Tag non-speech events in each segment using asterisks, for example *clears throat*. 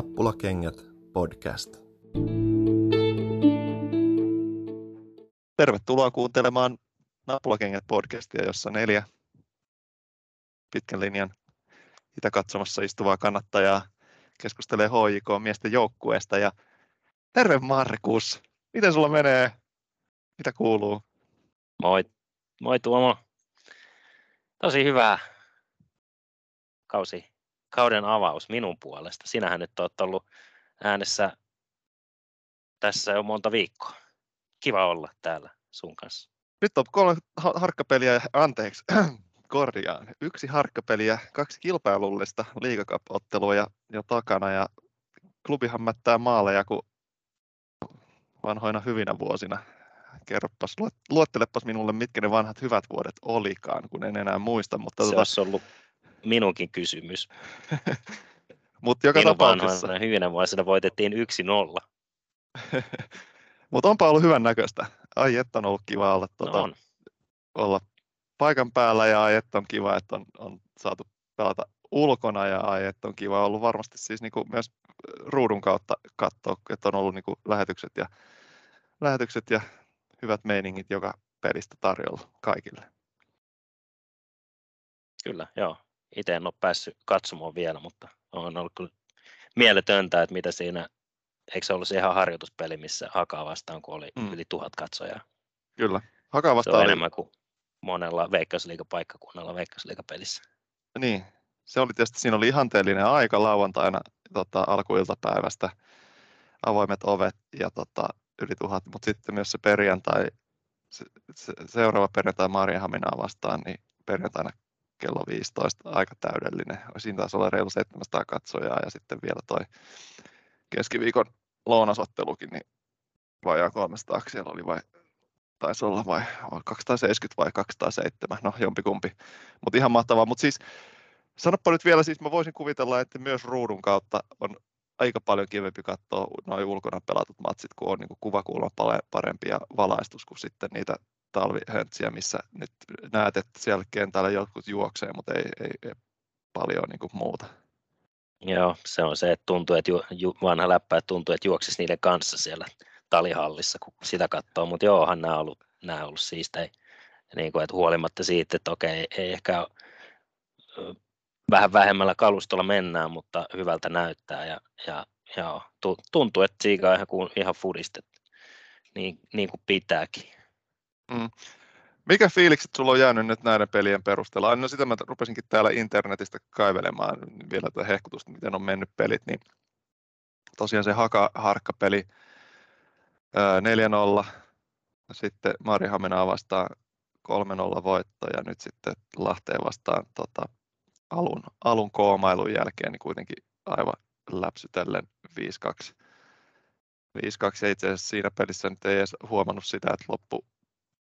Nappulakengät podcast. Tervetuloa kuuntelemaan Nappulakengät podcastia, jossa neljä pitkän linjan katsomassa istuvaa kannattajaa keskustelee HJK miesten joukkueesta. Ja terve Markus, miten sulla menee? Mitä kuuluu? Moi, moi Tuomo. Tosi hyvää kausi, kauden avaus minun puolesta. Sinähän nyt olet ollut äänessä tässä jo monta viikkoa. Kiva olla täällä sun kanssa. Nyt on kolme harkkapeliä, anteeksi, *clears throat* korjaan. Yksi harkkapeliä, kaksi kilpailullista liigakap-ottelua jo, jo takana ja klubihan mättää maaleja kuin vanhoina hyvinä vuosina. Kerropas, luettelepas minulle, mitkä ne vanhat hyvät vuodet olikaan, kun en enää muista. Mutta Se tota... olisi ollut minunkin kysymys. *laughs* Mutta joka Minun tapauksessa... hyvinä vuosina voitettiin 1-0. *laughs* Mutta onpa ollut hyvän näköistä. Ai että on ollut kiva olla, tuota, no on. olla paikan päällä ja ai että on kiva, että on, on saatu pelata ulkona ja ai että on kiva ollut varmasti siis niin kuin myös ruudun kautta katsoa, että on ollut niin kuin lähetykset, ja, lähetykset ja hyvät meiningit joka pelistä tarjolla kaikille. Kyllä, joo. Itse en ole päässyt katsomaan vielä, mutta on ollut kyllä mieletöntä, että mitä siinä, eikö se ollut se ihan harjoituspeli, missä Hakaa vastaan, kun oli mm. yli tuhat katsojaa. Kyllä, Hakaa vastaan se on oli... enemmän kuin monella veikkausliigapaikkakunnalla veikkausliigapelissä. Niin, se oli tietysti, siinä oli ihanteellinen aika lauantaina tota, alkuiltapäivästä, avoimet ovet ja tota, yli tuhat, mutta sitten myös se perjantai, se, se, seuraava perjantai Marjahaminaa vastaan, niin perjantaina kello 15 aika täydellinen. Siinä taisi olla reilu 700 katsojaa ja sitten vielä toi keskiviikon lounasottelukin, niin vajaa 300 siellä oli vai taisi olla vai 270 vai 207, no jompikumpi. Mutta ihan mahtavaa. Mutta siis sanoppa nyt vielä, siis mä voisin kuvitella, että myös ruudun kautta on aika paljon kivempi katsoa noin ulkona pelatut matsit, kun on niin kuvakulma parempi ja valaistus kuin sitten niitä talvihöntsiä, missä nyt näet, että siellä kentällä jotkut juoksee, mutta ei, ei, ei paljon niin kuin muuta. Joo, se on se, että tuntuu, että ju, ju, vanha läppä, että tuntuu, että juoksisi niiden kanssa siellä talihallissa, kun sitä katsoo, mutta joohan nämä on ollut, nämä on ollut siistejä. Niin kuin, että huolimatta siitä, että okei, ei ehkä vähän vähemmällä kalustolla mennään, mutta hyvältä näyttää ja, ja, ja tuntuu, että siitä on ihan, ihan fudistet, niin, niin kuin pitääkin. Mm. Mikä fiilikset sulla on jäänyt nyt näiden pelien perusteella? No sitä mä rupesinkin täällä internetistä kaivelemaan vielä tätä hehkutusta, miten on mennyt pelit, niin tosiaan se haka, harkkapeli 4-0, sitten Marihaminaa vastaan 3-0 voitto ja nyt sitten Lahteen vastaan tota, alun, alun koomailun jälkeen niin kuitenkin aivan läpsytellen 5-2. 5-2 ja itse asiassa siinä pelissä nyt ei edes huomannut sitä, että loppu,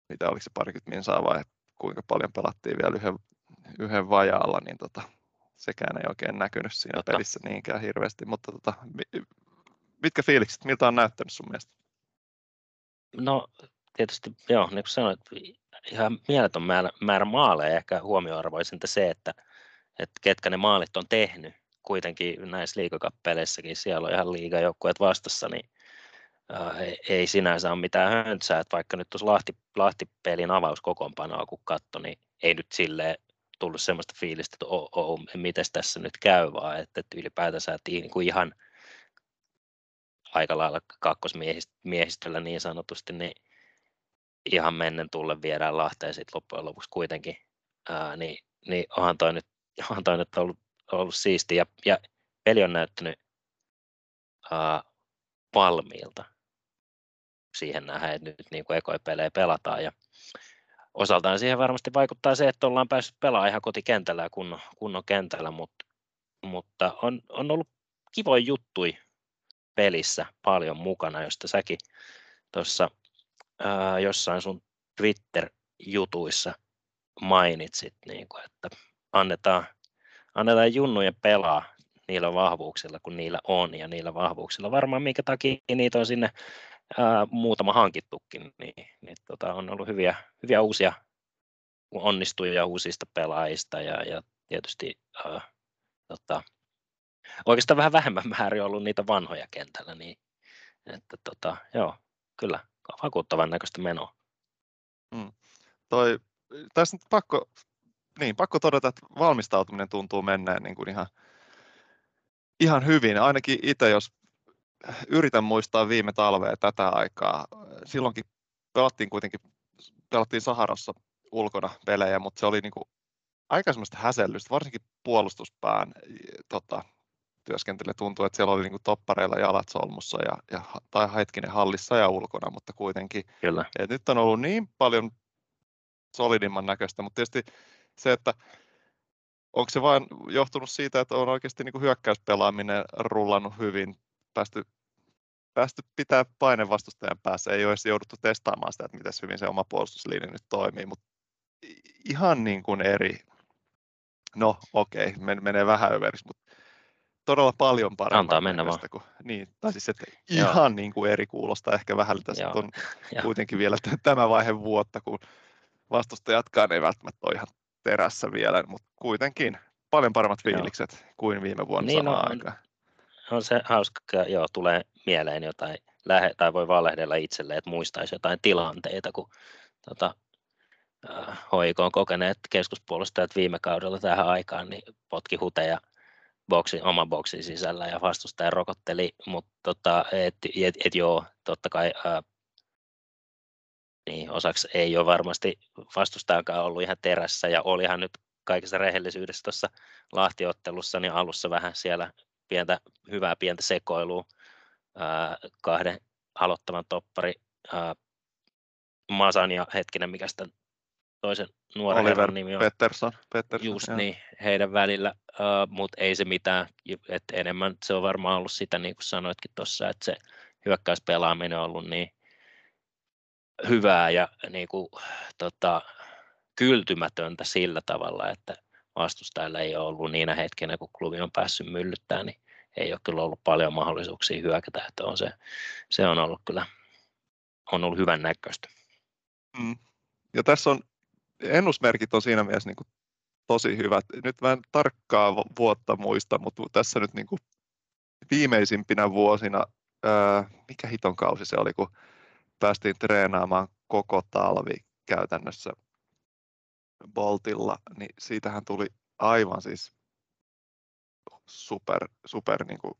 mitä oliko se parikymmentä minsaa vai kuinka paljon pelattiin vielä yhden, yhden vajaalla, niin tota, sekään ei oikein näkynyt siinä Jota. pelissä niinkään hirveästi, mutta tota, mitkä fiilikset, miltä on näyttänyt sun mielestä? No tietysti joo, niin kuin sanoit, ihan mieletön määrä, määrä maaleja, ehkä huomioarvoisinta se, että, että ketkä ne maalit on tehnyt, kuitenkin näissä liikakappeleissakin siellä on ihan liigajoukkueet vastassa, niin ei, sinänsä ole mitään höntsää, että vaikka nyt tuossa Lahti, Lahti-pelin avauskokoonpanoa kun katsoi, niin ei nyt silleen tullut sellaista fiilistä, että oh, oh, miten tässä nyt käy, vaan että, että ylipäätänsä että niin kuin ihan aika lailla kakkosmiehistöllä niin sanotusti, niin ihan mennen tulle viedään Lahteen sitten loppujen lopuksi kuitenkin, ää, niin, niin onhan toi nyt, onhan toi nyt ollut, ollut siisti ja, ja peli on näyttänyt ää, valmiilta siihen nähdään, että nyt niin kuin ekoja pelejä pelataan. Ja osaltaan siihen varmasti vaikuttaa se, että ollaan päässyt pelaamaan ihan kotikentällä ja kunnon, kunnon kentällä, mutta, mutta on, on ollut kivoja juttui pelissä paljon mukana, josta säkin tuossa jossain sun Twitter-jutuissa mainitsit, niin kuin, että annetaan, annetaan junnujen pelaa niillä vahvuuksilla, kun niillä on, ja niillä vahvuuksilla. Varmaan minkä takia niitä on sinne ää, muutama hankittukin, niin, niin tota, on ollut hyviä, hyviä uusia onnistujia uusista pelaajista, ja, ja tietysti ää, tota, oikeastaan vähän vähemmän *laughs* määrin ollut niitä vanhoja kentällä, niin että tota, joo, kyllä, vakuuttavan näköistä menoa. Mm. Toi, tässä nyt pakko, niin, pakko todeta, että valmistautuminen tuntuu menneen niin kuin ihan, ihan hyvin. Ainakin itse, jos yritän muistaa viime talvea tätä aikaa, silloinkin pelattiin kuitenkin, pelattiin Saharassa ulkona pelejä, mutta se oli niin kuin aika semmoista häsellystä, varsinkin puolustuspään tota, työskentely tuntuu, että siellä oli niin kuin toppareilla jalat solmussa ja, ja, tai hetkinen hallissa ja ulkona, mutta kuitenkin. Kyllä. Et nyt on ollut niin paljon solidimman näköistä, mutta tietysti se, että onko se vain johtunut siitä, että on oikeasti niin kuin hyökkäyspelaaminen rullannut hyvin, päästy, päästy pitää paine vastustajan päässä, ei ole edes jouduttu testaamaan sitä, että miten hyvin se oma puolustuslinja nyt toimii, mutta ihan niin kuin eri, no okei, okay, menee vähän överiksi, mutta todella paljon paremmin. Antaa mennä vaan. Kuin, niin, tai siis että ihan niin kuin eri kuulostaa ehkä vähän tässä on *laughs* kuitenkin vielä tämä vaihe vuotta, kun vastustajatkaan ei välttämättä ole ihan terässä vielä, mutta kuitenkin paljon paremmat fiilikset joo. kuin viime vuonna niin, samaan no, aikaan. On se hauska, joo, tulee mieleen jotain, lähe, tai voi valehdella itselle, että muistaisi jotain tilanteita, kun tota, äh, hoikoon kokeneet keskuspuolustajat viime kaudella tähän aikaan, niin potki huteja boksi, oman boksin sisällä ja vastustaja rokotteli, mutta tota, et, et, et joo, totta kai ää, niin osaksi ei ole varmasti vastustajakaan ollut ihan terässä ja olihan nyt kaikessa rehellisyydessä tuossa Lahtiottelussa niin alussa vähän siellä pientä, hyvää pientä sekoilua ää, kahden aloittavan toppari ää, Masan ja hetkinen, mikä sitä toisen nuoren Oliver herran nimi on. Pettersson. Pettersson Just joo. niin, heidän välillä, uh, mutta ei se mitään, että enemmän se on varmaan ollut sitä, niin kuin sanoitkin tuossa, että se hyökkäyspelaaminen on ollut niin hyvää ja niin kuin, tota, kyltymätöntä sillä tavalla, että vastustajilla ei ole ollut niinä hetkenä, kun klubi on päässyt myllyttämään, niin ei ole kyllä ollut paljon mahdollisuuksia hyökätä, että on se, se on ollut kyllä on ollut hyvän näköistä. Mm. Ja tässä on ennusmerkit on siinä mielessä niin kuin tosi hyvät. Nyt en tarkkaa vuotta muista, mutta tässä nyt niin kuin viimeisimpinä vuosina, ää, mikä hiton kausi se oli, kun päästiin treenaamaan koko talvi käytännössä Boltilla, niin siitähän tuli aivan siis super, super niin kuin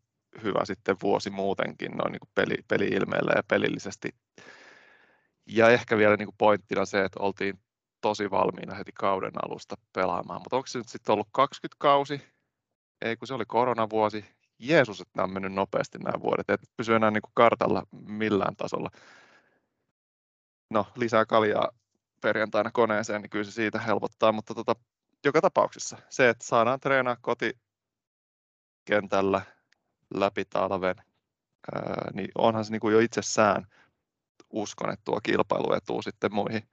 hyvä sitten vuosi muutenkin noin niin kuin peli, peli-ilmeellä ja pelillisesti. Ja ehkä vielä niin kuin pointtina se, että oltiin tosi valmiina heti kauden alusta pelaamaan. Mutta onko se nyt sitten ollut 20 kausi? Ei, kun se oli koronavuosi. Jeesus, että nämä on mennyt nopeasti nämä vuodet. Et pysy enää niin kuin kartalla millään tasolla. No, lisää kaljaa perjantaina koneeseen, niin kyllä se siitä helpottaa, mutta tota, joka tapauksessa se, että saadaan treenaa kotikentällä läpi talven, ää, niin onhan se niin kuin jo itsessään uskon, että tuo kilpailuetu sitten muihin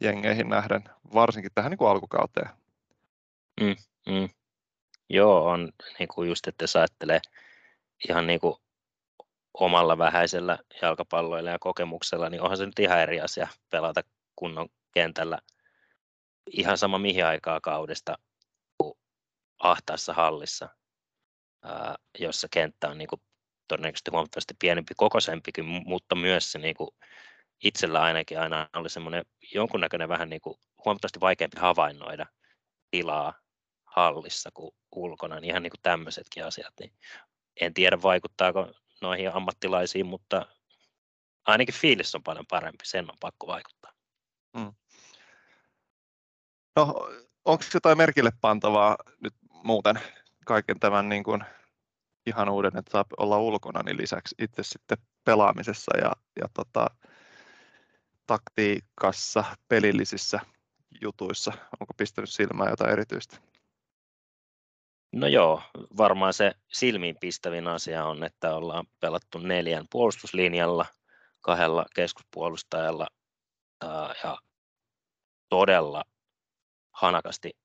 jengeihin nähden, varsinkin tähän niin kuin alkukauteen. Mm, mm. Joo, on niin kuin just, että jos ajattelee ihan niin kuin omalla vähäisellä jalkapalloilla ja kokemuksella, niin onhan se nyt ihan eri asia pelata kunnon kentällä ihan sama mihin aikaa kaudesta kuin ahtaassa hallissa, ää, jossa kenttä on niin kuin todennäköisesti huomattavasti pienempi, kokoisempikin, mutta myös se niin kuin itsellä ainakin aina oli semmoinen jonkunnäköinen vähän niin kuin huomattavasti vaikeampi havainnoida tilaa hallissa kuin ulkona, niin ihan niin kuin tämmöisetkin asiat. Niin en tiedä vaikuttaako noihin ammattilaisiin, mutta ainakin fiilis on paljon parempi, sen on pakko vaikuttaa. Mm. No, onko jotain merkille pantavaa nyt muuten kaiken tämän niin kuin ihan uuden, että saa olla ulkona, niin lisäksi itse sitten pelaamisessa ja, ja tota, taktiikassa, pelillisissä jutuissa? Onko pistänyt silmään jotain erityistä? No joo, varmaan se silmiin pistävin asia on, että ollaan pelattu neljän puolustuslinjalla, kahdella keskuspuolustajalla ja todella hanakasti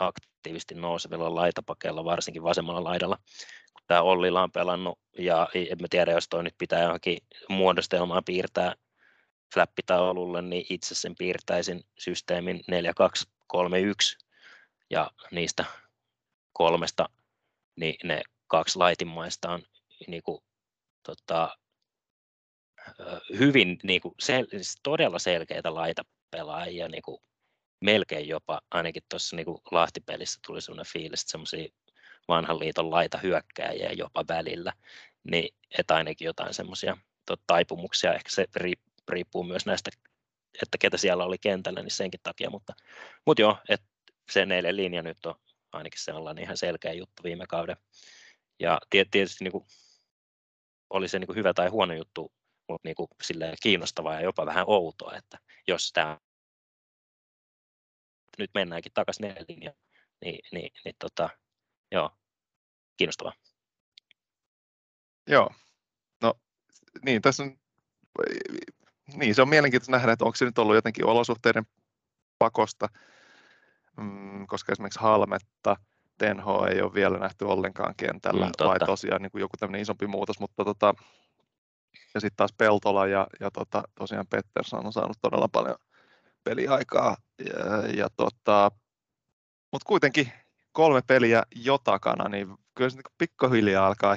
aktiivisesti nousevilla laitapakeilla, varsinkin vasemmalla laidalla, kun tämä Ollila on pelannut, ja en tiedä, jos toi nyt pitää johonkin muodostelmaa piirtää flappitaululle, niin itse sen piirtäisin systeemin 4231 ja niistä kolmesta niin ne kaksi laitinmaista on niin kuin, tota, hyvin niin kuin sel, todella selkeitä laitapelaajia, niin kuin melkein jopa, ainakin tuossa niin Lahtipelissä tuli sellainen fiilis, että semmoisia vanhan liiton laita hyökkääjiä jopa välillä, niin että ainakin jotain semmoisia taipumuksia, ehkä se riippuu myös näistä, että ketä siellä oli kentällä, niin senkin takia, mutta, mutta joo, että se neljän linja nyt on ainakin se on ihan selkeä juttu viime kauden. Ja tietysti niin kuin, oli se niin kuin hyvä tai huono juttu, mutta niin kuin, kiinnostavaa ja jopa vähän outoa, että jos tämä nyt mennäänkin takaisin neljän linjaan, niin, niin, niin tota, joo, kiinnostavaa. Joo, no niin, tässä on, niin se on mielenkiintoista nähdä, että onko se nyt ollut jotenkin olosuhteiden pakosta, mm, koska esimerkiksi Halmetta, Tenho ei ole vielä nähty ollenkaan kentällä, mm, vai tosiaan niin kuin joku tämmöinen isompi muutos, mutta tota, ja sitten taas Peltola ja, ja tota, tosiaan Pettersson on saanut todella paljon peliaikaa, ja, ja tota, mutta kuitenkin kolme peliä jo takana, niin kyllä se niin pikkuhiljaa alkaa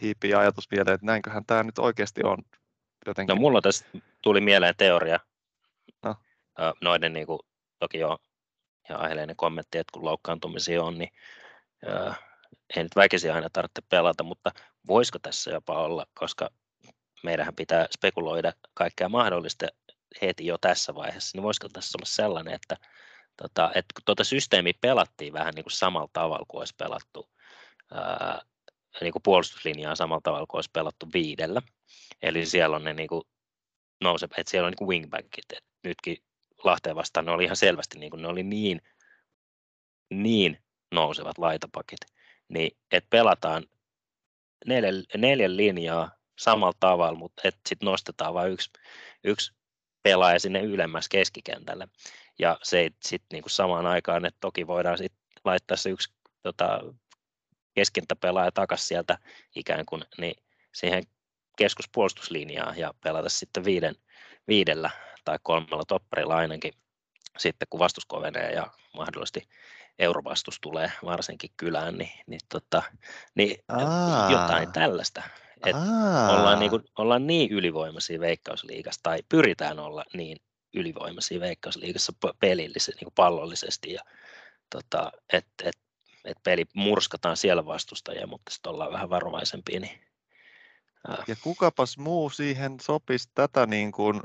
hiipiä ajatus mieleen, että näinköhän tämä nyt oikeasti on. Jotenkin. No mulla tässä tuli mieleen teoria no. noiden niin kuin, toki jo ja aiheellinen kommentti, että kun loukkaantumisia on, niin äh, ei nyt väkisin aina tarvitse pelata, mutta voisiko tässä jopa olla, koska meidän pitää spekuloida kaikkea mahdollista heti jo tässä vaiheessa, niin voisiko tässä olla sellainen, että, tota, että kun tuota systeemiä pelattiin vähän niin kuin samalla tavalla kuin olisi pelattu ää, niin kuin puolustuslinjaa samalla tavalla kuin olisi pelattu viidellä, eli siellä on ne niin kuin nouse, että siellä on niin kuin wingbackit, että nytkin Lahteen vastaan ne oli ihan selvästi niin kuin, ne oli niin, niin nousevat laitapakit, niin että pelataan neljän, neljän linjaa samalla tavalla, mutta sitten nostetaan vain yksi, yksi pelaaja sinne ylemmäs keskikentälle. Ja se sitten niinku samaan aikaan, että toki voidaan sitten laittaa se yksi tota, keskentäpelaaja takaisin sieltä ikään kuin niin siihen keskuspuolustuslinjaan ja pelata sitten viiden, viidellä tai kolmella topparilla ainakin sitten kun vastus kovenee ja mahdollisesti eurovastus tulee varsinkin kylään, niin, niin, tota, niin jotain tällaista. Et ollaan, niin kuin, ollaan niin ylivoimaisia veikkausliigassa tai pyritään olla niin ylivoimaisia veikkausliigassa pelillisesti, niin kuin pallollisesti ja tota, että et, et peli murskataan siellä vastustajia, mutta sitten ollaan vähän varovaisempia. Niin, ää. Ja kukapas muu siihen sopisi tätä niin kuin,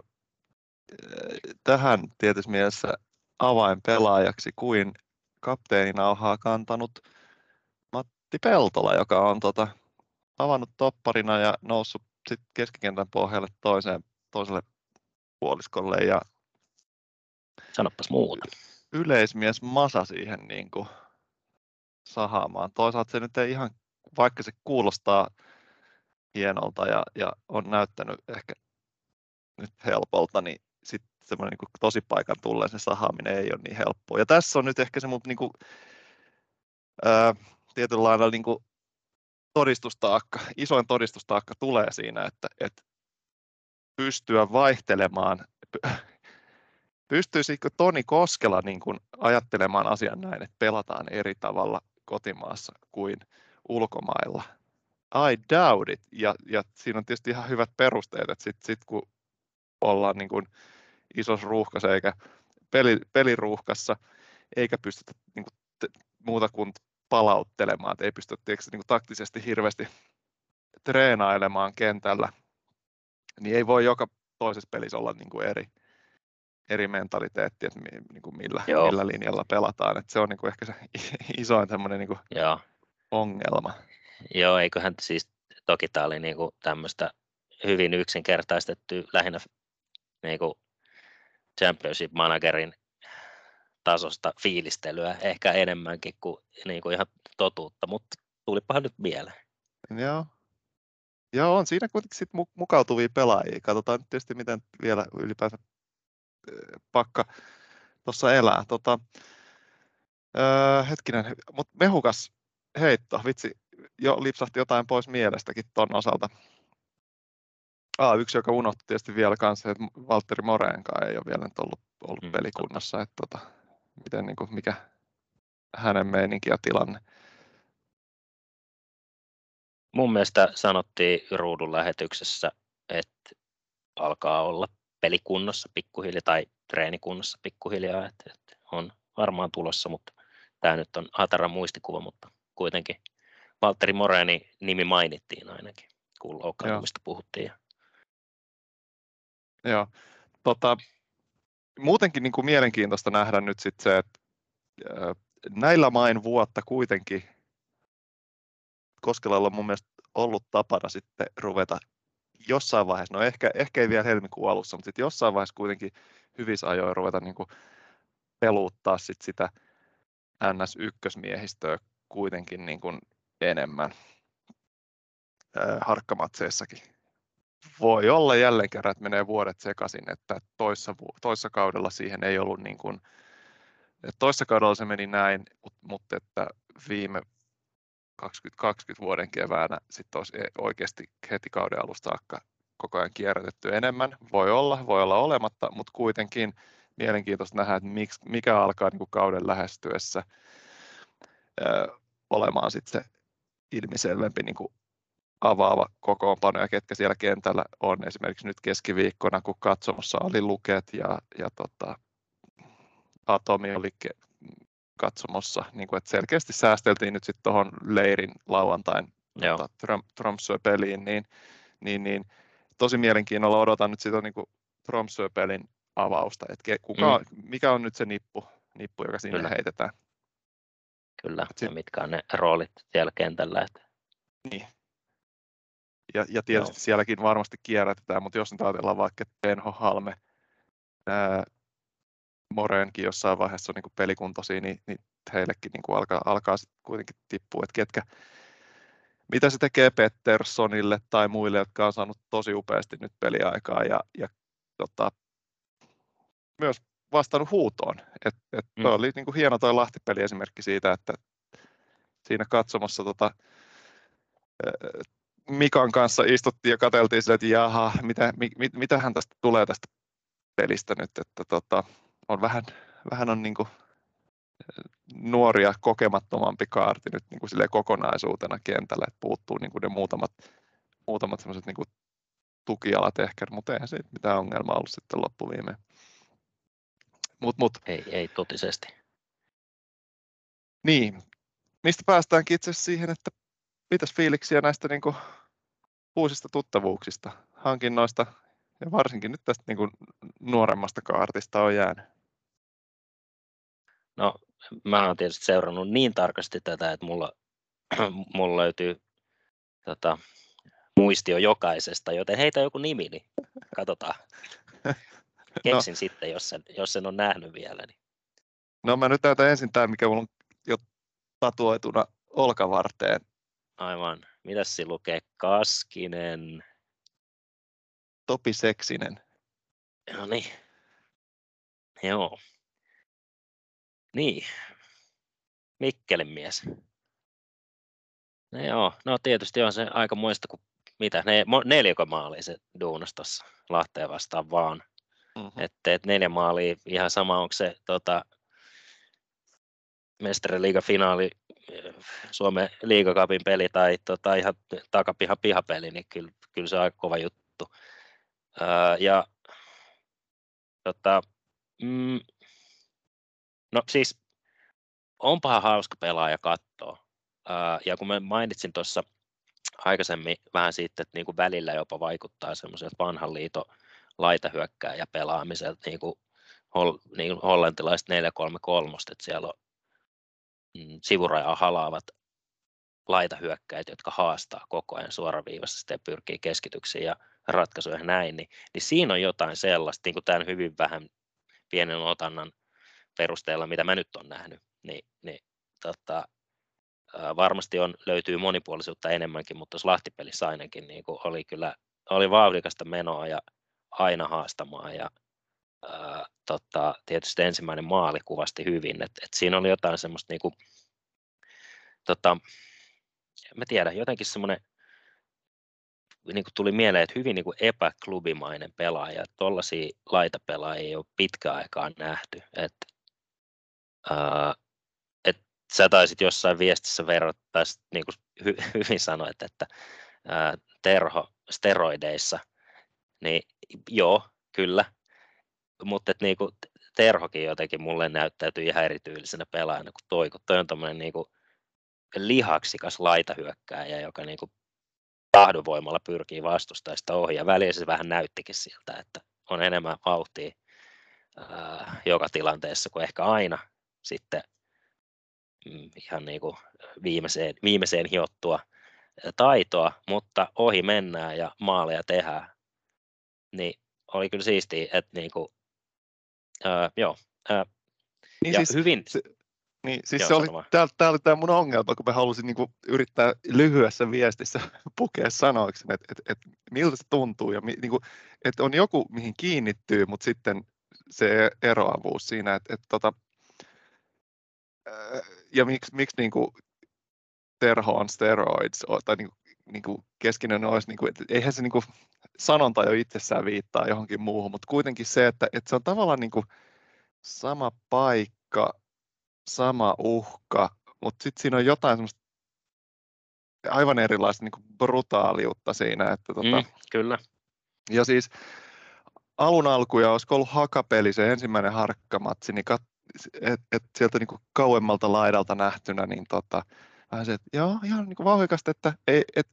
tähän tietysti mielessä avainpelaajaksi kuin kapteeninauhaa kantanut Matti Peltola, joka on tota, avannut topparina ja noussut sit keskikentän pohjalle toiseen, toiselle puoliskolle ja Sanopas muuta. Yleismies Masa siihen niin kuin sahaamaan. Toisaalta se nyt ei ihan, vaikka se kuulostaa hienolta ja, ja on näyttänyt ehkä nyt helpolta, niin sitten semmoinen niin tosipaikan tulleen se sahaaminen ei ole niin helppoa. Ja tässä on nyt ehkä se mun niin kuin, ää, tietyllä lailla niin kuin todistustaakka, isoin todistustaakka tulee siinä, että, että pystyä vaihtelemaan, *laughs* pystyisikö Toni Koskela niin kuin ajattelemaan asian näin, että pelataan eri tavalla kotimaassa kuin ulkomailla? I doubt it. Ja, ja siinä on tietysti ihan hyvät perusteet, että sitten sit kun ollaan niin kuin isossa ruuhkassa eikä peli, peliruuhkassa, eikä pystytä niin kuin te, muuta kuin palauttelemaan, että ei pysty tietysti, niin kuin taktisesti hirveästi treenailemaan kentällä, niin ei voi joka toisessa pelissä olla niin kuin eri, eri mentaliteetti, että niin kuin millä, millä linjalla pelataan. Että se on niin kuin ehkä se *laughs* isoin niin kuin Joo. ongelma. Joo, eiköhän siis, toki tämä oli niin kuin tämmöistä hyvin yksinkertaistettu lähinnä niin kuin championship managerin tasosta fiilistelyä ehkä enemmänkin kuin, niin kuin ihan totuutta, mutta tulipahan nyt mieleen. Joo. Joo, on siinä kuitenkin sit mukautuvia pelaajia. Katsotaan nyt tietysti, miten vielä ylipäänsä pakka tuossa elää. Tota, öö, hetkinen, mutta mehukas heitto, vitsi, jo lipsahti jotain pois mielestäkin ton osalta. Ah, yksi, joka unohti tietysti vielä kanssa, että Valtteri Moreenkaan ei ole vielä nyt ollut, ollut mm, pelikunnassa. Että tota, miten, niin kuin, mikä hänen meininki ja tilanne. mun mielestä sanottiin ruudun lähetyksessä, että alkaa olla pelikunnossa pikkuhiljaa tai treenikunnossa pikkuhiljaa, että, että on varmaan tulossa, mutta tämä nyt on hatara muistikuva, mutta kuitenkin Valtteri Moreni nimi mainittiin ainakin, kun loukkaantumista puhuttiin. Joo. Tota, muutenkin niin kuin mielenkiintoista nähdä nyt sit se, että näillä main vuotta kuitenkin Koskelalla on mun mielestä ollut tapana sitten ruveta jossain vaiheessa, no ehkä, ehkä ei vielä helmikuun alussa, mutta sitten jossain vaiheessa kuitenkin hyvissä ajoin ruveta niin kuin peluuttaa sit sitä NS1-miehistöä kuitenkin niin kuin enemmän harkkamatseissakin. Voi olla jälleen kerran, että menee vuodet sekaisin, että toissa, toissa kaudella siihen ei ollut niin kuin, että toissa kaudella se meni näin, mutta että viime 2020 vuoden keväänä sitten olisi e- oikeasti heti kauden alusta saakka koko ajan kierrätetty enemmän. Voi olla, voi olla olematta, mutta kuitenkin mielenkiintoista nähdä, että mikä alkaa niin kuin kauden lähestyessä ö, olemaan sitten se ilmiselvempi niin kuin avaava kokoonpano ja ketkä siellä kentällä on. Esimerkiksi nyt keskiviikkona, kun katsomassa oli Luket ja, ja tota, Atomi oli katsomossa, niin kuin, että selkeästi säästeltiin nyt sitten tuohon leirin lauantain tota, Tromsø-peliin, niin, niin, niin, tosi mielenkiinnolla odotan nyt sitä niin Tromsø-pelin avausta, että kuka, mm. mikä on nyt se nippu, nippu joka sinne Kyllä. heitetään. Kyllä, sit, ja mitkä on ne roolit siellä kentällä. Että... Niin. Ja, ja tietysti Joo. sielläkin varmasti kierrätetään, mutta jos nyt ajatellaan vaikka Penho Halme, ää, Moreenkin jossain vaiheessa on niin pelikuntoisia, niin, niin heillekin niin kuin alkaa, alkaa sit kuitenkin tippua, että ketkä, mitä se tekee Petterssonille tai muille, jotka on saanut tosi upeasti nyt peliaikaa ja, ja tota, myös vastannut huutoon. Et, et mm. oli niin kuin hieno tuo Lahti-peli esimerkki siitä, että siinä katsomassa tota, Mikan kanssa istuttiin ja katseltiin sille, että jaha, mitä, mit, mitähän tästä tulee tästä pelistä nyt, että tota, on vähän, vähän on niin kuin nuoria kokemattomampi kaarti nyt niin kuin kokonaisuutena kentällä, että puuttuu niin kuin ne muutamat, muutamat semmoiset niin kuin tukialat ehkä, mutta eihän siitä mitään ongelmaa ollut sitten loppuviimeen. Mut, mut. Ei, ei totisesti. Niin, mistä päästäänkin itse siihen, että mitäs fiiliksiä näistä niin kuin, uusista tuttavuuksista, hankinnoista ja varsinkin nyt tästä niin kuin, nuoremmasta kaartista on jäänyt? No, mä oon tietysti seurannut niin tarkasti tätä, että mulla, *clears throat* mulla löytyy tota, muistio jokaisesta, joten heitä joku nimi, niin katsotaan. *laughs* Keksin no. sitten, jos sen, jos sen on nähnyt vielä. Niin. No mä nyt täytän ensin tämä, mikä mulla on jo tatuoituna olkavarteen. Aivan. Mitäs se lukee? Kaskinen. Topi Seksinen. No niin. Joo. Niin. Mikkelin mies. No joo, no tietysti on se aika muista, kun mitä, ne, neljäkö maalia se duunas tuossa Lahteen vastaan vaan. Mm-hmm. Että et neljä maalia, ihan sama onko se tota, mestariliiga finaali Suomen liigakapin peli tai tota, ihan takapihan pihapeli, niin kyllä, kyllä se on aika kova juttu. Öö, ja tota, mm, no siis onpahan hauska pelaaja katsoa. Ja kun mä mainitsin tuossa aikaisemmin vähän siitä, että niin kuin välillä jopa vaikuttaa semmoiselta vanhan liiton laitahyökkääjä pelaamiselta, niin kuin, hol, niin kuin hollantilaiset 4-3-3, että siellä on sivurajaa halaavat laitahyökkäjät, jotka haastaa koko ajan suoraviivaisesti ja pyrkii keskityksiin ja ratkaisuja näin, niin, niin siinä on jotain sellaista, niin kuin tämän hyvin vähän pienen otannan perusteella, mitä mä nyt olen nähnyt, niin, niin tota, varmasti on, löytyy monipuolisuutta enemmänkin, mutta tuossa Lahtipelissä ainakin niin kuin oli kyllä oli vauhdikasta menoa ja aina haastamaan ja tota, tietysti ensimmäinen maali kuvasti hyvin, että et siinä oli jotain semmoista niin kuin, tota, mä tiedän, jotenkin semmoinen niin kuin tuli mieleen, että hyvin niin kuin epäklubimainen pelaaja. Tuollaisia laitapelaajia ei ole pitkä aikaa nähty. Et, ää, et sä taisit jossain viestissä verrata, niin kuin hy, *laughs* hyvin sanoit, että ää, Terho steroideissa, niin joo, kyllä, mutta että niin kuin Terhokin jotenkin mulle näyttäytyy ihan erityylisenä pelaajana kuin toi, kun toi on tommonen niin kuin lihaksikas laitahyökkääjä, joka niin kuin tahdonvoimalla pyrkii vastustajista ohi, ja väliin se vähän näyttikin siltä, että on enemmän vauhtia ää, joka tilanteessa kuin ehkä aina sitten mm, ihan niin kuin viimeiseen, viimeiseen hiottua taitoa, mutta ohi mennään ja maaleja tehdään. Niin oli kyllä siistiä, että niin kuin, ää, joo, ää, niin ja siis, hyvin, se, niin, siis Joo, se oli, tämä, tämä oli tämä mun ongelma, kun mä halusin niin kuin, yrittää lyhyessä viestissä *laughs* pukea sanoiksi, että, että, että miltä se tuntuu ja niin kuin, että on joku, mihin kiinnittyy, mutta sitten se eroavuus siinä, että, että tota, ja miksi, miksi niin kuin, Terho on steroids, tai niin kuin, niin kuin keskinen olisi, niin kuin, että eihän se niin kuin, sanonta jo itsessään viittaa johonkin muuhun, mutta kuitenkin se, että, että se on tavallaan niin kuin, sama paikka, sama uhka, mutta sitten siinä on jotain semmoista aivan erilaista niin brutaaliutta siinä. Että tota, mm, kyllä. Ja siis alun alkuja, olisiko ollut hakapeli se ensimmäinen harkkamatsi, niin kat, et, et sieltä niin kuin kauemmalta laidalta nähtynä, niin tota, vähän se, että joo, ihan niin kuin vauhikasta, että ei, et,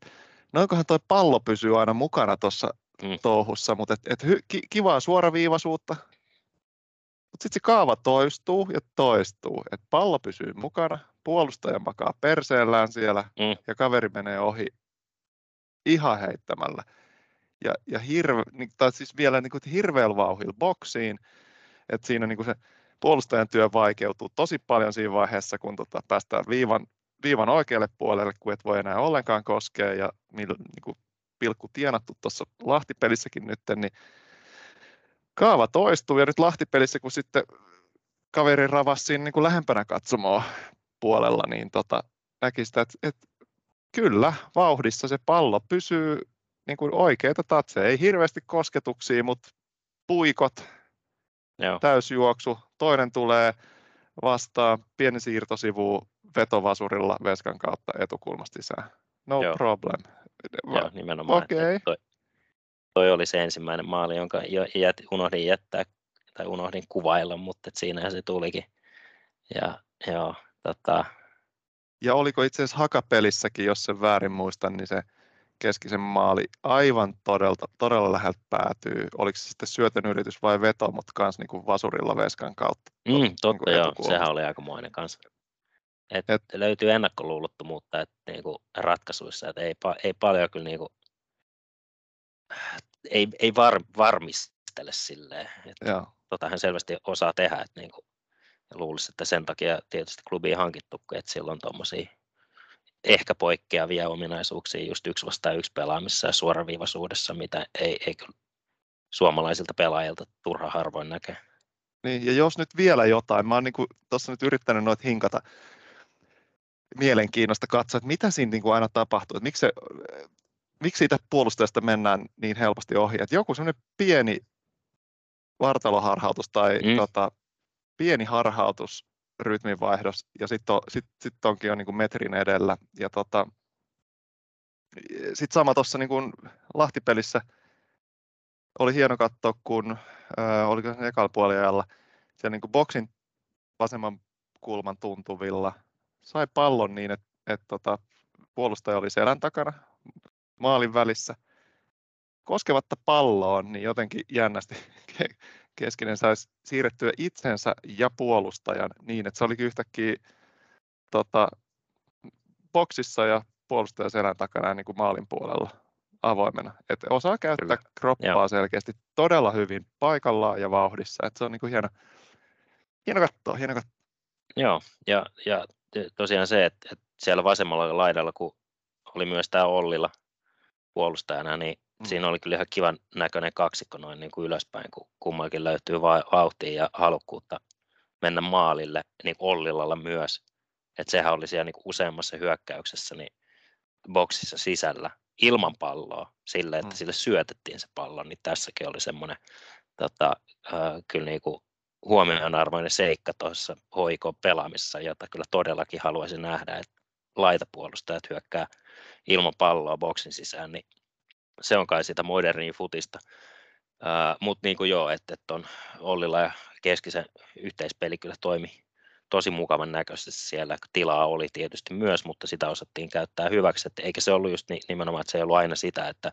noinkohan toi pallo pysyy aina mukana tuossa mm. touhussa, mutta et, et hy, ki, kivaa suoraviivaisuutta, mutta sitten se kaava toistuu ja toistuu, että pallo pysyy mukana, puolustaja makaa perseellään siellä mm. ja kaveri menee ohi ihan heittämällä. Ja, ja hirve, niin, tai siis vielä niin kuin hirveällä vauhilla boksiin, että siinä niin kuin se puolustajan työ vaikeutuu tosi paljon siinä vaiheessa, kun tota päästään viivan, viivan oikealle puolelle, kun et voi enää ollenkaan koskea ja millä, niin kuin pilkku tienattu tuossa Lahtipelissäkin nyt, niin kaava toistuu ja nyt Lahtipelissä, kun sitten kaveri ravasi siinä niin kuin lähempänä katsomoa puolella, niin tota, näki sitä, että, että kyllä vauhdissa se pallo pysyy niin kuin oikeita tatseja, ei hirveästi kosketuksia, mutta puikot, Joo. täysjuoksu, toinen tulee vastaan, pieni siirtosivu vetovasurilla veskan kautta etukulmasta sisään. No Joo. problem. Joo, nimenomaan. Okay. Toi, toi oli se ensimmäinen maali, jonka jät, unohdin jättää tai unohdin kuvailla, mutta siinä se tulikin. Ja, joo, tota... ja oliko itse asiassa hakapelissäkin, jos sen väärin muistan, niin se keskisen maali aivan todella, todella läheltä päätyy. Oliko se sitten syötön yritys vai veto, mutta kans niin kuin vasurilla veskan kautta. Mm, totta niin joo, sehän oli aikamoinen kanssa. Et, et, löytyy ennakkoluulottomuutta että niinku ratkaisuissa, että ei, ei paljon kyllä niinku ei, ei var, varmistele silleen. Että Joo. tota hän selvästi osaa tehdä, että niin kuin, luulisi, että sen takia tietysti klubi on hankittu, että sillä on tuommoisia ehkä poikkeavia ominaisuuksia just yksi vastaan yksi pelaamissa ja suoraviivaisuudessa, mitä ei, ei suomalaisilta pelaajilta turha harvoin näkee. Niin, ja jos nyt vielä jotain, mä oon niin tuossa nyt yrittänyt noita hinkata mielenkiinnosta katsoa, että mitä siinä niin kuin aina tapahtuu, että miksi se miksi siitä puolustajasta mennään niin helposti ohi, että joku semmoinen pieni vartaloharhautus tai mm. tota, pieni harhautus rytminvaihdos ja sitten on, sit, sit onkin jo niin kuin metrin edellä. Ja tota, sitten sama tuossa niin Lahtipelissä oli hieno katsoa, kun äh, oliko se ekalla puoliajalla siellä niin kuin boksin vasemman kulman tuntuvilla sai pallon niin, että et, tota, puolustaja oli selän takana, maalin välissä koskevatta palloon, niin jotenkin jännästi *laughs* keskinen saisi siirrettyä itsensä ja puolustajan niin, että se olikin yhtäkkiä tota, boksissa ja puolustajan selän takana niin kuin maalin puolella avoimena. Et osaa käyttää Kyllä. kroppaa Joo. selkeästi todella hyvin paikallaan ja vauhdissa. Et se on niin kuin hieno, hieno katsoa, hieno katsoa. Joo, ja, ja tosiaan se, että, että siellä vasemmalla laidalla, kun oli myös tämä Ollilla puolustajana, niin mm. siinä oli kyllä ihan kivan näköinen kaksikko noin niin kuin ylöspäin, kun kummallakin löytyy vauhtia ja halukkuutta mennä maalille, niin kuin Ollilalla myös. Että sehän oli siellä niin kuin useammassa hyökkäyksessä niin boksissa sisällä ilman palloa, sille, että mm. sille syötettiin se pallo, niin tässäkin oli semmoinen tota, äh, kyllä niin kuin huomionarvoinen seikka tuossa hoikon pelaamisessa, jota kyllä todellakin haluaisin nähdä, että laitapuolustajat hyökkää ilman palloa boksin sisään, niin se on kai sitä modernia futista. Uh, Mutta niin kuin joo, että, että on Ollilla ja Keskisen yhteispeli kyllä toimi tosi mukavan näköisesti siellä. Tilaa oli tietysti myös, mutta sitä osattiin käyttää hyväksi. Et eikä se ollut just nimenomaan, että se ei ollut aina sitä, että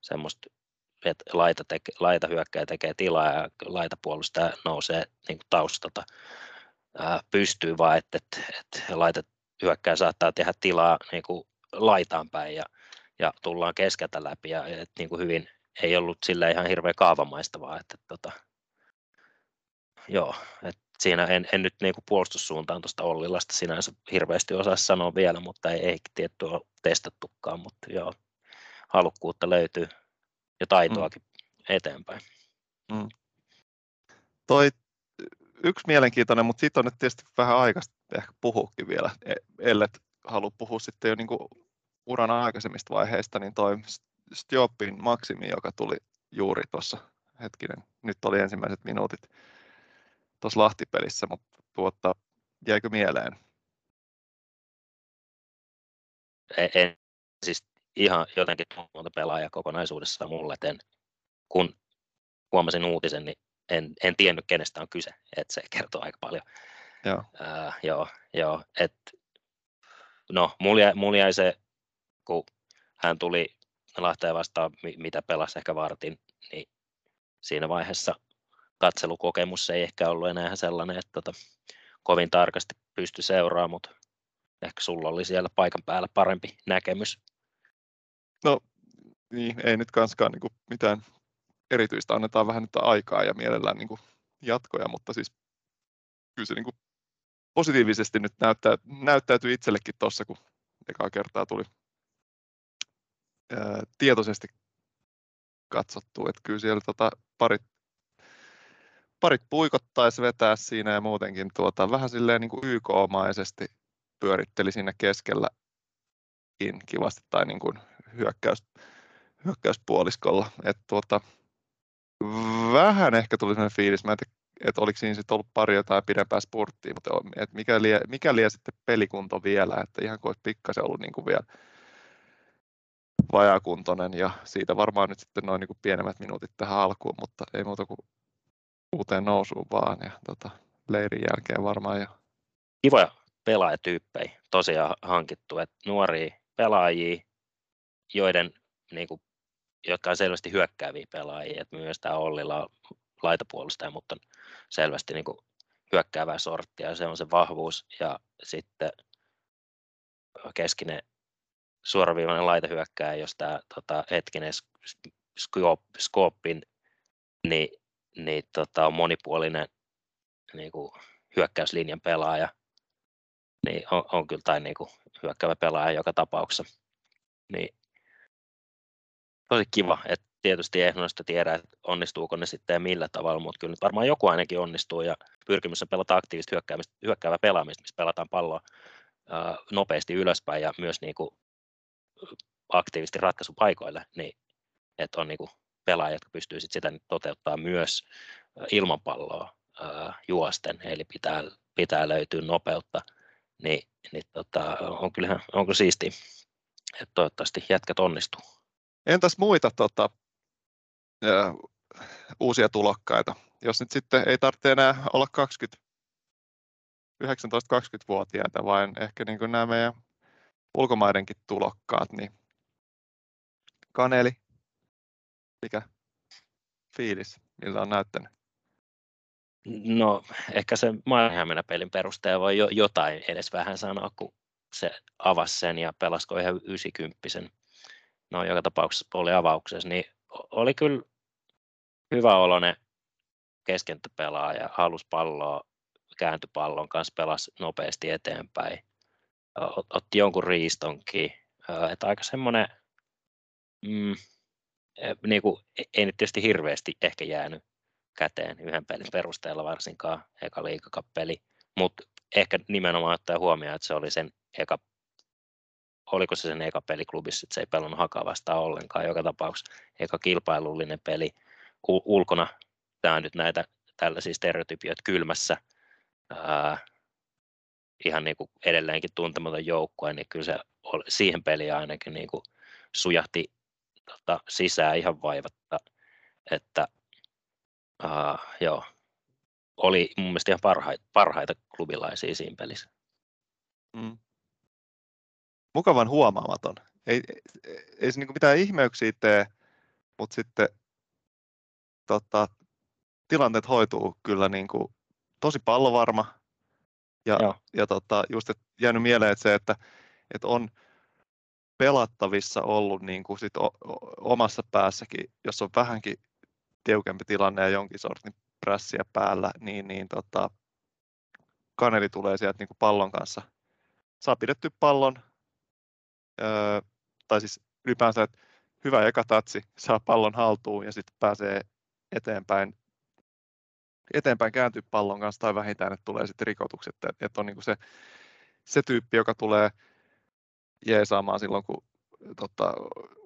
semmoista että laita, teke, laita hyökkäjä tekee tilaa ja laita puolustaja nousee niin kuin taustalta. Pystyy, vaan että, että, että laita hyökkäjä saattaa tehdä tilaa niin kuin laitaan päin ja, ja tullaan keskeltä läpi ja että niin kuin hyvin ei ollut sillä ihan hirveän kaavamaistavaa, että, että tota, joo, että siinä en, en nyt niin kuin puolustussuuntaan tuosta Ollilasta sinänsä hirveästi osaa sanoa vielä, mutta ei, ei tietty ole testattukaan, mutta joo, halukkuutta löytyy ja taitoakin mm. eteenpäin. Mm. Toi yksi mielenkiintoinen, mutta siitä on nyt tietysti vähän aikaista ehkä puhuukin vielä, e, ellet halua puhua sitten jo niin kuin uran aikaisemmista vaiheista, niin toi Stjopin maksimi, joka tuli juuri tuossa hetkinen, nyt oli ensimmäiset minuutit tuossa Lahtipelissä, mutta tuotta, jäikö mieleen? En, en siis ihan jotenkin monta pelaajaa kokonaisuudessaan mulle, että en, kun huomasin uutisen, niin en, en tiennyt kenestä on kyse, että se kertoo aika paljon. Joo. Uh, joo, joo et, no, mulla jäi, mulla jäi se, kun hän tuli Lahteen vastaan, mitä pelasi ehkä vartin, niin siinä vaiheessa katselukokemus ei ehkä ollut enää sellainen, että tota, kovin tarkasti pysty seuraamaan, mutta ehkä sulla oli siellä paikan päällä parempi näkemys. No niin, ei nyt kanskaan niin mitään erityistä, annetaan vähän nyt aikaa ja mielellään niin jatkoja, mutta siis kyllä se niin positiivisesti nyt näyttää, näyttäytyi itsellekin tuossa, kun ekaa kertaa tuli ää, tietoisesti katsottu, että kyllä siellä tota parit, parit puikottaisi vetää siinä ja muutenkin tuota, vähän silleen niin YK-maisesti pyöritteli siinä keskellä kivasti tai niin kuin hyökkäys, hyökkäyspuoliskolla. Et tuota, vähän ehkä tuli sellainen fiilis, mä en tiedä, että oliko siinä sitten ollut pari jotain pidempää spurttia, mutta että mikä, lie, mikä lie sitten pelikunto vielä, että ihan kuin pikkasen ollut niin kuin vielä vajakuntoinen ja siitä varmaan nyt sitten noin niin kuin pienemmät minuutit tähän alkuun, mutta ei muuta kuin uuteen nousuun vaan ja tota, leirin jälkeen varmaan. Ja... Kivoja pelaajatyyppejä tosiaan hankittu, että nuoria pelaajia, joiden niin kuin, jotka on selvästi hyökkääviä pelaajia, että myös tämä Ollilla on laitapuolustaja, mutta on selvästi niin kuin hyökkäävää sorttia se on se vahvuus ja sitten keskinen suoraviivainen laitahyökkääjä, jos tämä tota, hetkinen Skopin niin, niin tota, on monipuolinen niin kuin hyökkäyslinjan pelaaja, niin on, on kyllä tai niin kuin hyökkäävä pelaaja joka tapauksessa. Niin tosi kiva, että tietysti ei noista tiedä, että onnistuuko ne sitten ja millä tavalla, mutta kyllä nyt varmaan joku ainakin onnistuu ja pyrkimys on pelata aktiivisesti hyökkäävää pelaamista, missä pelataan palloa nopeasti ylöspäin ja myös niin kuin aktiivisesti ratkaisupaikoille, niin että on niin kuin pelaajia, jotka pystyy sit sitä toteuttaa myös ilman palloa juosten, eli pitää, pitää löytyä nopeutta, niin, niin tota, on kyllähän onko siisti, että toivottavasti jätkät onnistuu. Entäs muita tota, ää, uusia tulokkaita? Jos nyt sitten ei tarvitse enää olla 20, 19-20-vuotiaita, vaan ehkä niin kuin nämä meidän ulkomaidenkin tulokkaat, niin Kaneli, mikä fiilis, miltä on näyttänyt? No ehkä se Maihämmenä pelin perusteella voi jo, jotain edes vähän sanoa, kun se avasi sen ja pelasko ihan 90 no joka tapauksessa oli avauksessa, niin oli kyllä hyvä oloinen keskentäpelaaja, halusi palloa, kääntyi pallon kanssa, pelasi nopeasti eteenpäin, otti jonkun riistonkin, että aika semmoinen, mm, e, niin kuin, e, ei nyt tietysti hirveästi ehkä jäänyt käteen yhden pelin perusteella varsinkaan, eka liikakappeli, mutta ehkä nimenomaan ottaa huomioon, että se oli sen eka oliko se sen eka peli klubissa, että se ei pelannut hakaa vastaan ollenkaan joka tapauksessa. Eka kilpailullinen peli U- ulkona. Tämä on nyt näitä tällaisia stereotypioita kylmässä, ää, ihan niin kuin edelleenkin tuntematon joukkue, niin kyllä se oli, siihen peliin ainakin niin kuin sujahti tota, sisään ihan vaivatta, että ää, joo, oli mun mielestä ihan parhaita, parhaita klubilaisia siinä pelissä. Mm. Mukavan huomaamaton. Ei, ei, ei se niin mitään ihmeyksiä tee, mutta sitten tota, tilanteet hoituu kyllä niin kuin tosi pallovarma. Ja, ja tota, just et jäänyt mieleen että se, että, että on pelattavissa ollut niin kuin sit o, o, omassa päässäkin, jos on vähänkin tiukempi tilanne ja jonkin sortin prässiä päällä, niin, niin tota, kaneli tulee sieltä niin kuin pallon kanssa. Saa pidetty pallon, öö, tai siis ylipäänsä, että hyvä eka tatsi, saa pallon haltuun ja sitten pääsee eteenpäin, eteenpäin kääntyy pallon kanssa tai vähintään, että tulee sitten rikotukset. Että et on niin se, se tyyppi, joka tulee jeesaamaan silloin, kun tota,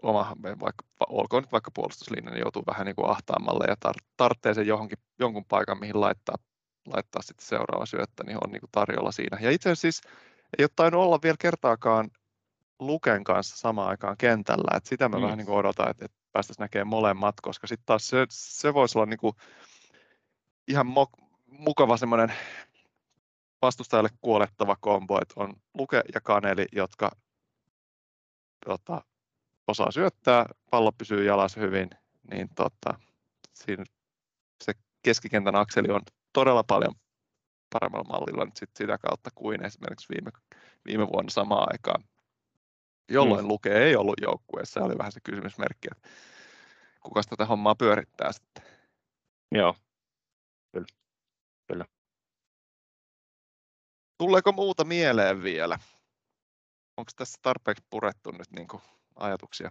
oma, vaikka, olkoon nyt vaikka puolustuslinja, niin joutuu vähän niin kuin ahtaamalle ja tar- tarvitsee sen johonkin, jonkun paikan, mihin laittaa, laittaa sitten seuraava syöttö, niin on niin kuin tarjolla siinä. Ja itse asiassa siis ei ole tainnut olla vielä kertaakaan Luken kanssa samaan aikaan kentällä, että sitä mä mm. vähän niin kuin odotan, että, että päästäisiin näkemään molemmat, koska sitten taas se, se voisi olla niin kuin ihan mo- mukava semmoinen vastustajalle kuolettava kombo, että on Luke ja Kaneli, jotka tota, osaa syöttää, pallo pysyy jalassa hyvin, niin tota, siinä se keskikentän akseli on todella paljon paremmalla mallilla nyt sit sitä kautta kuin esimerkiksi viime, viime vuonna samaan aikaan, jolloin mm. Luke ei ollut joukkueessa. Oli vähän se kysymysmerkki, että kuka tätä hommaa pyörittää sitten. Joo, kyllä. kyllä. Tuleeko muuta mieleen vielä? onko tässä tarpeeksi purettu nyt niin kuin ajatuksia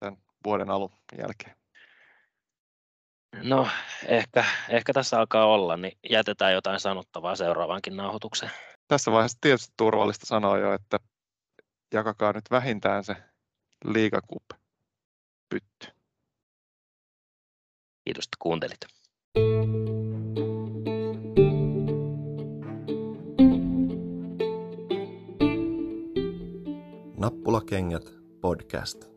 tämän vuoden alun jälkeen? No ehkä, ehkä tässä alkaa olla, niin jätetään jotain sanottavaa seuraavankin nauhoitukseen. Tässä vaiheessa tietysti turvallista sanoa jo, että jakakaa nyt vähintään se liikakup pytty. Kiitos, että kuuntelit. Nappulakengät podcast.